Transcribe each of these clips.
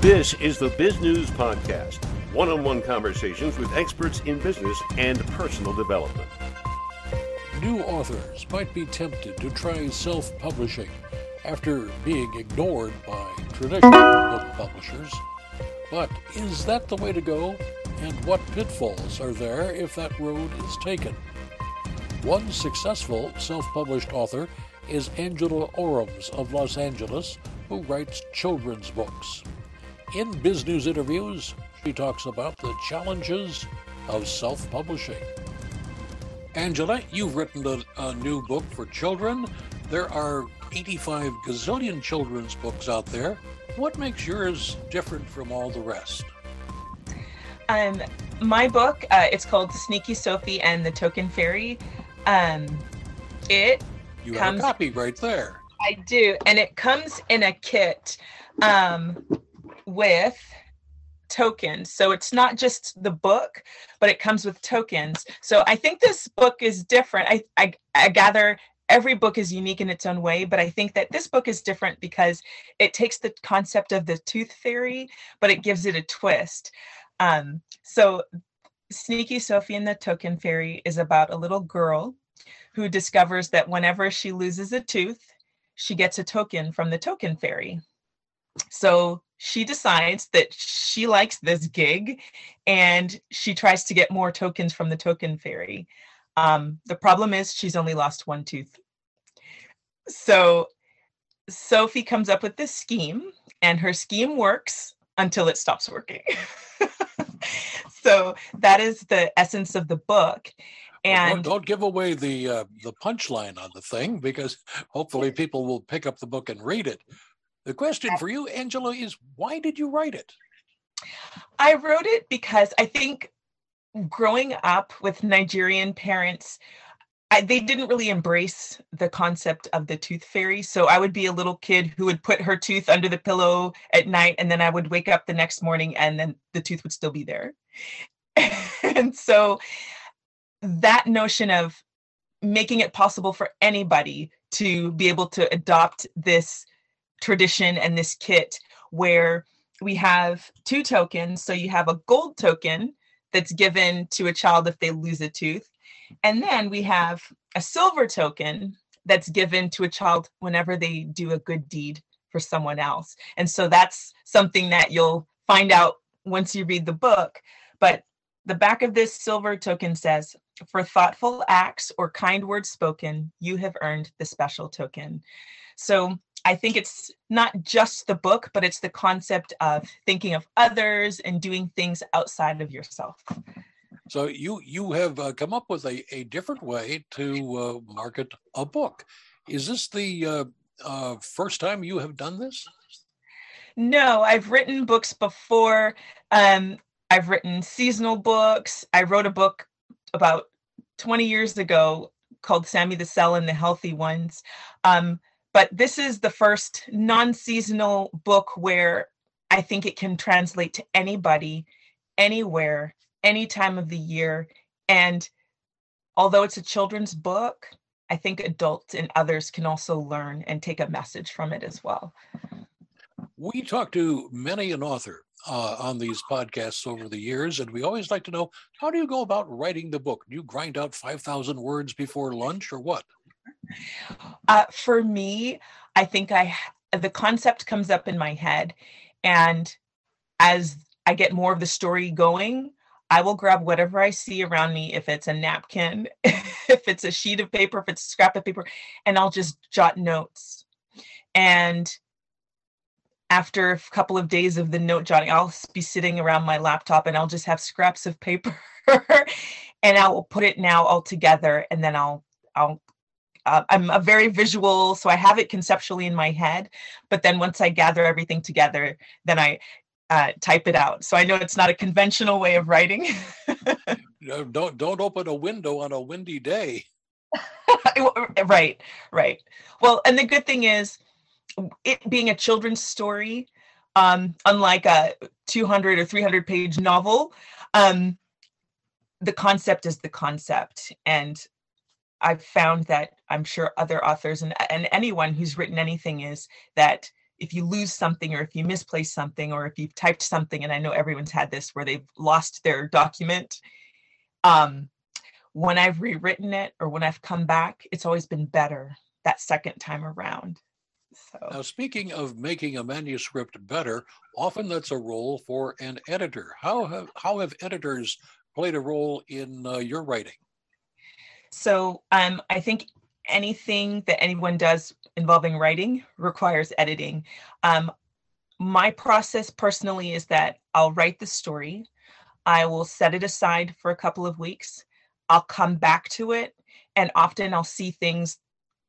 This is the Bizgnus Podcast one on one conversations with experts in business and personal development. New authors might be tempted to try self publishing after being ignored by traditional book publishers. But is that the way to go? And what pitfalls are there if that road is taken? One successful self published author is Angela Orams of Los Angeles, who writes children's books. In Bizgnus interviews, she talks about the challenges of self publishing. Angela, you've written a, a, new book for children. There are 85 gazillion children's books out there. What makes yours different from all the rest? Um, my book, uh, it's called Sneaky Sophie and the Token Fairy. Um, it you comes, have a copy right there. I do, and it comes in a kit um, with tokens. So it's not just the book, but it comes with tokens. So I think this book is different. I, I, I gather every book is unique in its own way, but I think that this book is different because it takes the concept of the tooth fairy, but it gives it a twist. Um, so Sneaky Sophie and the Token Fairy is about a little girl who discovers that whenever she loses a tooth, she gets a token from the token fairy. So she decides that she likes this gig and she tries to get more tokens from the token fairy. Um, the problem is she's only lost one tooth. So Sophie comes up with this scheme, and her scheme works until it stops working. so that is the essence of the book. And don't, don't give away the uh, the punchline on the thing because hopefully people will pick up the book and read it. The question for you, Angela, is why did you write it? I wrote it because I think growing up with Nigerian parents, I, they didn't really embrace the concept of the tooth fairy. So I would be a little kid who would put her tooth under the pillow at night, and then I would wake up the next morning, and then the tooth would still be there. and so that notion of making it possible for anybody to be able to adopt this tradition and this kit where we have two tokens. So you have a gold token that's given to a child if they lose a tooth. And then we have a silver token that's given to a child whenever they do a good deed for someone else. And so that's something that you'll find out once you read the book. But the back of this silver token says, For thoughtful acts or kind words spoken, you have earned the special token. So I think it's not just the book, but it's the concept of thinking of others and doing things outside of yourself. So you you have uh, come up with a, a different way to uh, market a book. Is this the uh, uh first time you have done this? No, I've written books before. Um, I've written seasonal books. I wrote a book about 20 years ago called Sammy the Cell and the Healthy Ones. Um, but this is the first non-seasonal book where I think it can translate to anybody, anywhere, any time of the year. And although it's a children's book, I think adults and others can also learn and take a message from it as well. We talk to many an author uh, on these podcasts over the years, and we always like to know how do you go about writing the book? Do you grind out 5,000 words before lunch or what? Uh, for me, I think I the concept comes up in my head, and as I get more of the story going, I will grab whatever I see around me. If it's a napkin, if it's a sheet of paper, if it's a scrap of paper, and I'll just jot notes. And after a couple of days of the note jotting, I'll be sitting around my laptop and I'll just have scraps of paper and I will put it now all together and then I'll I'll uh, I'm a very visual, so I have it conceptually in my head. But then once I gather everything together, then I uh, type it out. So I know it's not a conventional way of writing. no, don't don't open a window on a windy day. right, right. Well, and the good thing is, it being a children's story, um, unlike a 200 or 300 page novel, um, the concept is the concept, and I've found that I'm sure other authors and, and anyone who's written anything is that if you lose something or if you misplace something or if you've typed something and i know everyone's had this where they've lost their document um, when i've rewritten it or when i've come back it's always been better that second time around. So now speaking of making a manuscript better often that's a role for an editor. How have how have editors played a role in uh, your writing so um, i think anything that anyone does involving writing requires editing. Um, my process personally is that I'll write the story, I will set it aside for a couple of weeks, I'll come back to it, and often I'll see things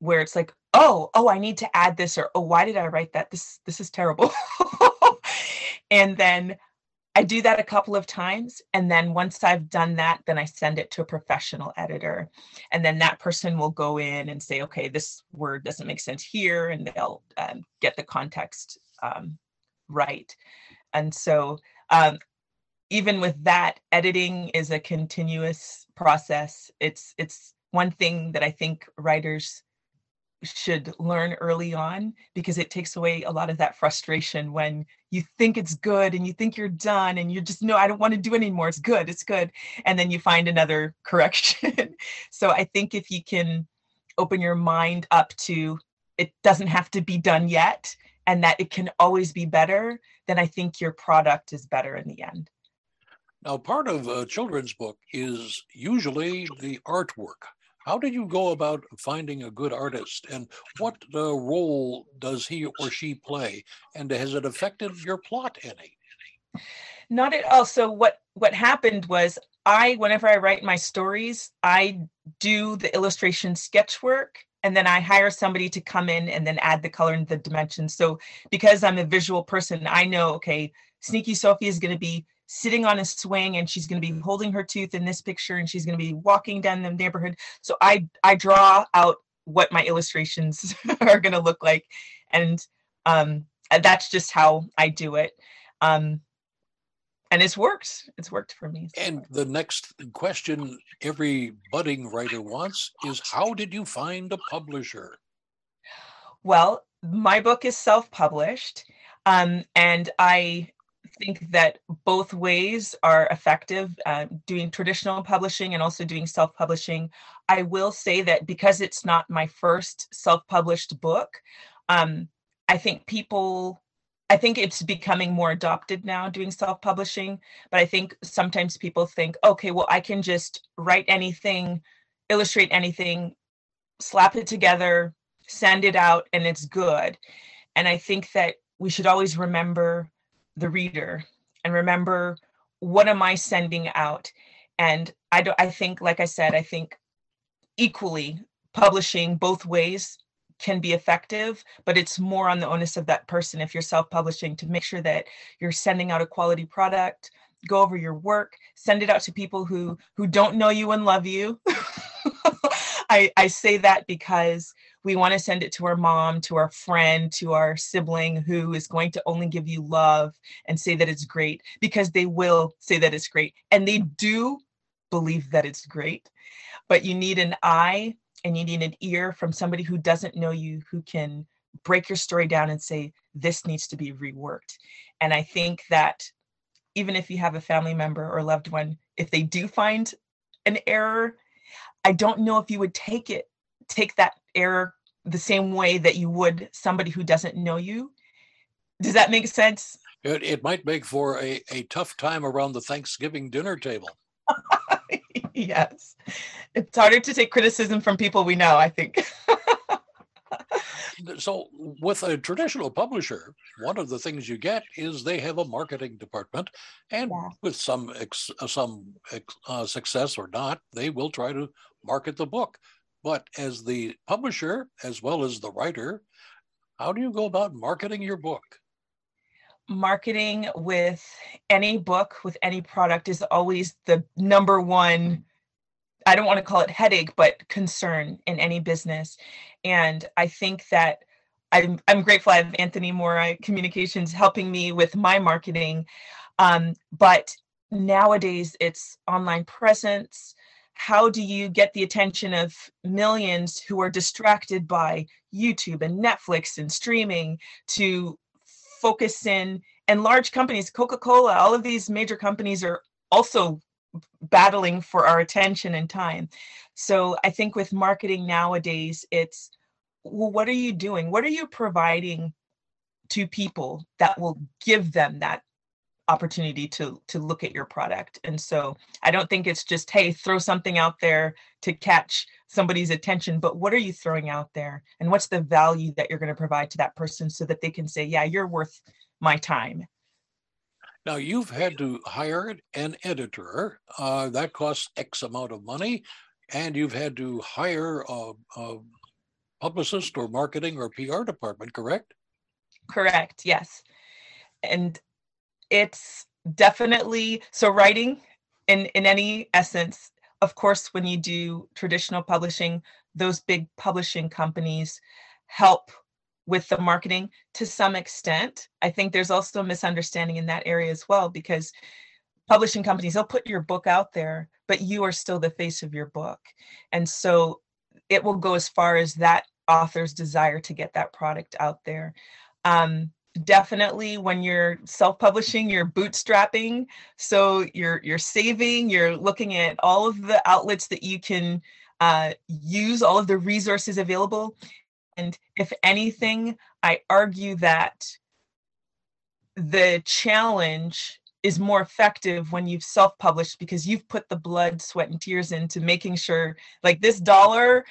where it's like, oh, oh, I need to add this, or oh, why did I write that? This this is terrible. and then I do that a couple of times. And then once I've done that, then I send it to a professional editor. And then that person will go in and say, okay, this word doesn't make sense here. And they'll um, get the context um, right. And so, um, even with that, editing is a continuous process. It's it's one thing that I think writers should learn early on because it takes away a lot of that frustration when you think it's good and you think you're done and you just know I don't want to do anymore. It's good, it's good. And then you find another correction. so I think if you can open your mind up to it doesn't have to be done yet and that it can always be better, then I think your product is better in the end. Now, part of a children's book is usually the artwork. How did you go about finding a good artist, and what uh, role does he or she play, and has it affected your plot any? Not at all. So what what happened was I, whenever I write my stories, I do the illustration sketch work, and then I hire somebody to come in and then add the color and the dimensions. So because I'm a visual person, I know okay, Sneaky Sophie is going to be sitting on a swing and she's going to be holding her tooth in this picture and she's going to be walking down the neighborhood. So i i draw out what my illustrations are going to look like. And um that's just how i do it. Um and it's worked. It's worked for me. So. and the next question every budding writer wants is how did you find a publisher? Well my book is self-published um, and i think that both ways are effective, uh, doing traditional publishing and also doing self publishing. I will say that because it's not my first self published book, um, I think people, I think it's becoming more adopted now doing self publishing. But I think sometimes people think, okay, well, I can just write anything, illustrate anything, slap it together, send it out, and it's good. And I think that we should always remember the reader and remember what am I sending out? And I don't. I think, like I said, I think equally publishing both ways can be effective, but it's more on the onus of that person if you're self-publishing to make sure that you're sending out a quality product, go over your work, send it out to people who who don't know you and love you. I, I say that because we want to send it to our mom, to our friend, to our sibling who is going to only give you love and say that it's great because they will say that it's great. And they do believe that it's great. But you need an eye and you need an ear from somebody who doesn't know you, who can break your story down and say, this needs to be reworked. And I think that even if you have a family member or loved one, if they do find an error, I don't know if you would take it, take that error the same way that you would somebody who doesn't know you. Does that make sense? It, it might make for a, a tough time around the Thanksgiving dinner table. yes. It's harder to take criticism from people we know, I think. so with a traditional publisher one of the things you get is they have a marketing department and yeah. with some ex, uh, some ex, uh, success or not they will try to market the book but as the publisher, as well as the writer, how do you go about marketing your book? Marketing with any book, with any product, is always the number one. I don't want to call it headache, but concern in any business. And I think that I'm, I'm grateful I have Anthony Mora Communications helping me with my marketing. Um, but nowadays, it's online presence, how do you get the attention of millions who are distracted by YouTube and Netflix and streaming to focus in? And large companies coca-cola all of these major companies are also battling for our attention and time. So i think with marketing nowadays it's well what are you doing? What are you providing to people that will give them that opportunity to to look at your product. And so i don't think it's just hey throw something out there to catch somebody's attention but what are you throwing out there? And what's the value that you're going to provide to that person so that they can say yeah you're worth my time. Now you've had to hire an editor uh, that costs x amount of money and you've had to hire a, a publicist or marketing or pr department correct? Correct yes. And it's definitely so writing in in any essence of course when you do traditional publishing those big publishing companies help with the marketing to some extent. I think there's also a misunderstanding in that area as well because publishing companies they'll put your book out there but you are still the face of your book. And so it will go as far as that author's desire to get that product out there. Um, definitely when you're self-publishing you're bootstrapping. So you're you're saving you're looking at all of the outlets that you can uh, use all of the resources available. And if anything i argue that the challenge is more effective when you've self-published because you've put the blood sweat and tears into making sure like this dollar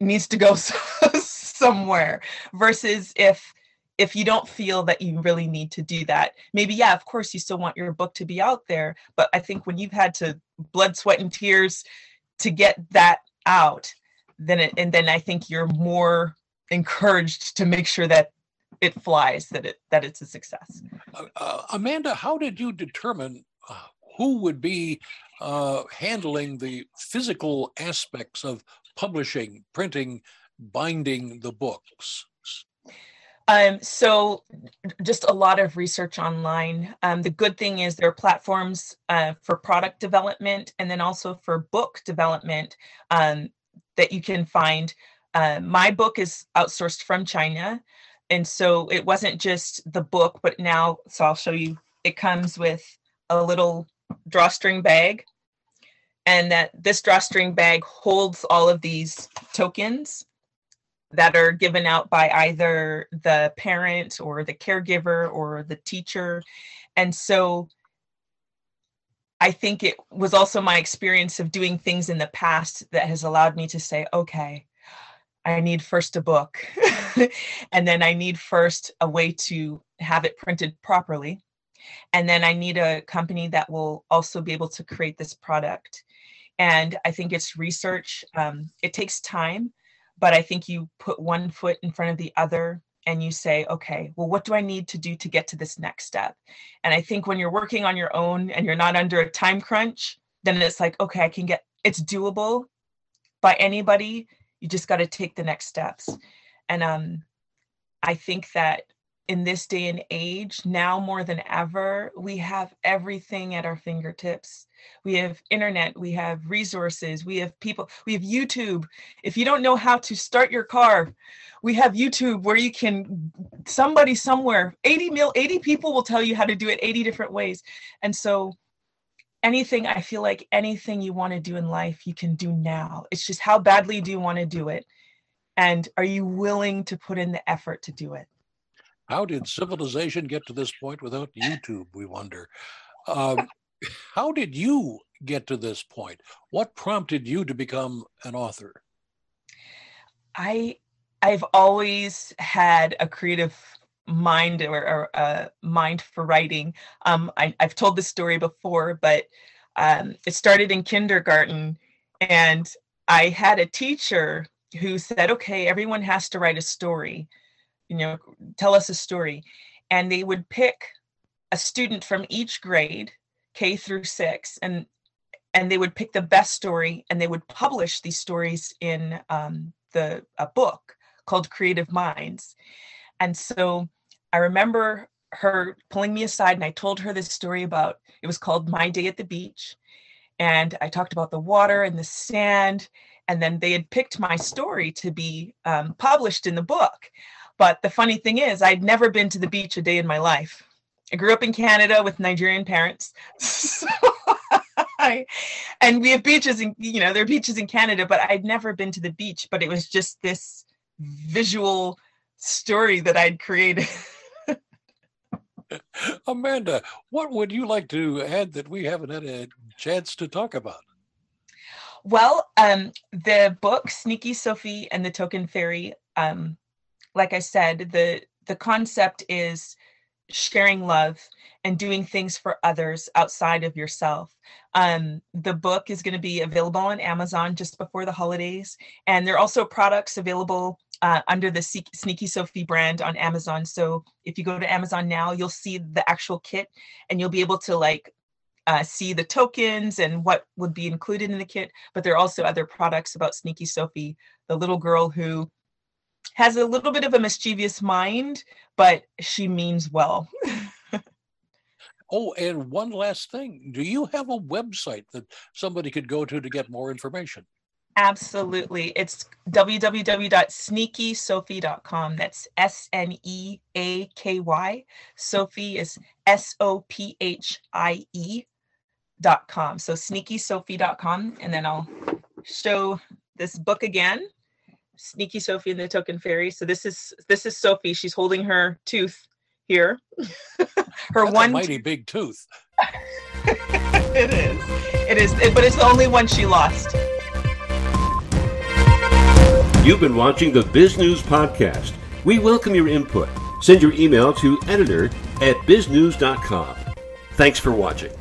needs to go somewhere versus if if you don't feel that you really need to do that maybe yeah of course you still want your book to be out there but i think when you've had to blood sweat and tears to get that out then it and then i think you're more encouraged to make sure that it flies that it that it's a success. Uh, uh, amanda how did you determine uh, who would be uh, handling the physical aspects of publishing printing binding the books um, so just a lot of research online. Um, the good thing is there are platforms uh, for product development and then also for book development um, that you can find. Uh, my book is outsourced from China. And so it wasn't just the book, but now, so I'll show you, it comes with a little drawstring bag. And that this drawstring bag holds all of these tokens that are given out by either the parent or the caregiver or the teacher. And so I think it was also my experience of doing things in the past that has allowed me to say, okay, I need first a book, and then I need first a way to have it printed properly. And then I need a company that will also be able to create this product. And I think it's research. Um, it takes time but I think you put one foot in front of the other and you say, okay, well, what do I need to do to get to this next step? And I think when you're working on your own and you're not under a time crunch, then it's like, okay, I can get it's doable by anybody. You just got to take the next steps. And um, I think that in this day and age, now more than ever, we have everything at our fingertips. We have internet, we have resources, we have people, we have YouTube. If you don't know how to start your car, we have YouTube where you can somebody somewhere 80 mil 80 people will tell you how to do it 80 different ways. And so anything I feel like anything you want to do in life you can do now. It's just how badly do you want to do it? And are you willing to put in the effort to do it? How did civilization get to this point without YouTube, we wonder? Um, how did you get to this point? What prompted you to become an author? I I've always had a creative mind or, a mind for writing. Um, I, have told this story before, but um, it started in kindergarten, and I had a teacher who said, "Okay, everyone has to write a story." You know, tell us a story. And they would pick a student from each grade, K through six, and and they would pick the best story and they would publish these stories in um, the a book called Creative Minds. And so I remember her pulling me aside and I told her this story about it was called My Day at the Beach. and I talked about the water and the sand. And then they had picked my story to be um, published in the book. But the funny thing is, I'd never been to the beach a day in my life. I grew up in Canada with Nigerian parents. So I, and we have beaches in, you know, there are beaches in Canada, but I'd never been to the beach, but it was just this visual story that I'd created. Amanda, what would you like to add that we haven't had a chance to talk about? Well, um, the book Sneaky Sophie and the Token Fairy, um, like I said, the the concept is sharing love and doing things for others outside of yourself. Um, the book is going to be available on Amazon just before the holidays, and there are also products available uh, under the Sneaky Sophie brand on Amazon. So if you go to Amazon now, you'll see the actual kit, and you'll be able to like uh, see the tokens and what would be included in the kit. But there are also other products about Sneaky Sophie, the little girl who has a little bit of a mischievous mind, but she means well. oh, and one last thing. Do you have a website that somebody could go to to get more information? Absolutely. It's www.sneakysophie.com. That's S N E A K Y. Sophie is S O P H I E dot com. So sneakysophie.com. And then I'll show this book again. Sneaky Sophie and the Token Fairy. So this is this is Sophie. She's holding her tooth here. her That's one mighty big tooth. it is. It is. It, but it's the only one she lost. You've been watching the Bizgnus podcast. We welcome your input. Send your email to editor at biznews.com. Thanks for watching.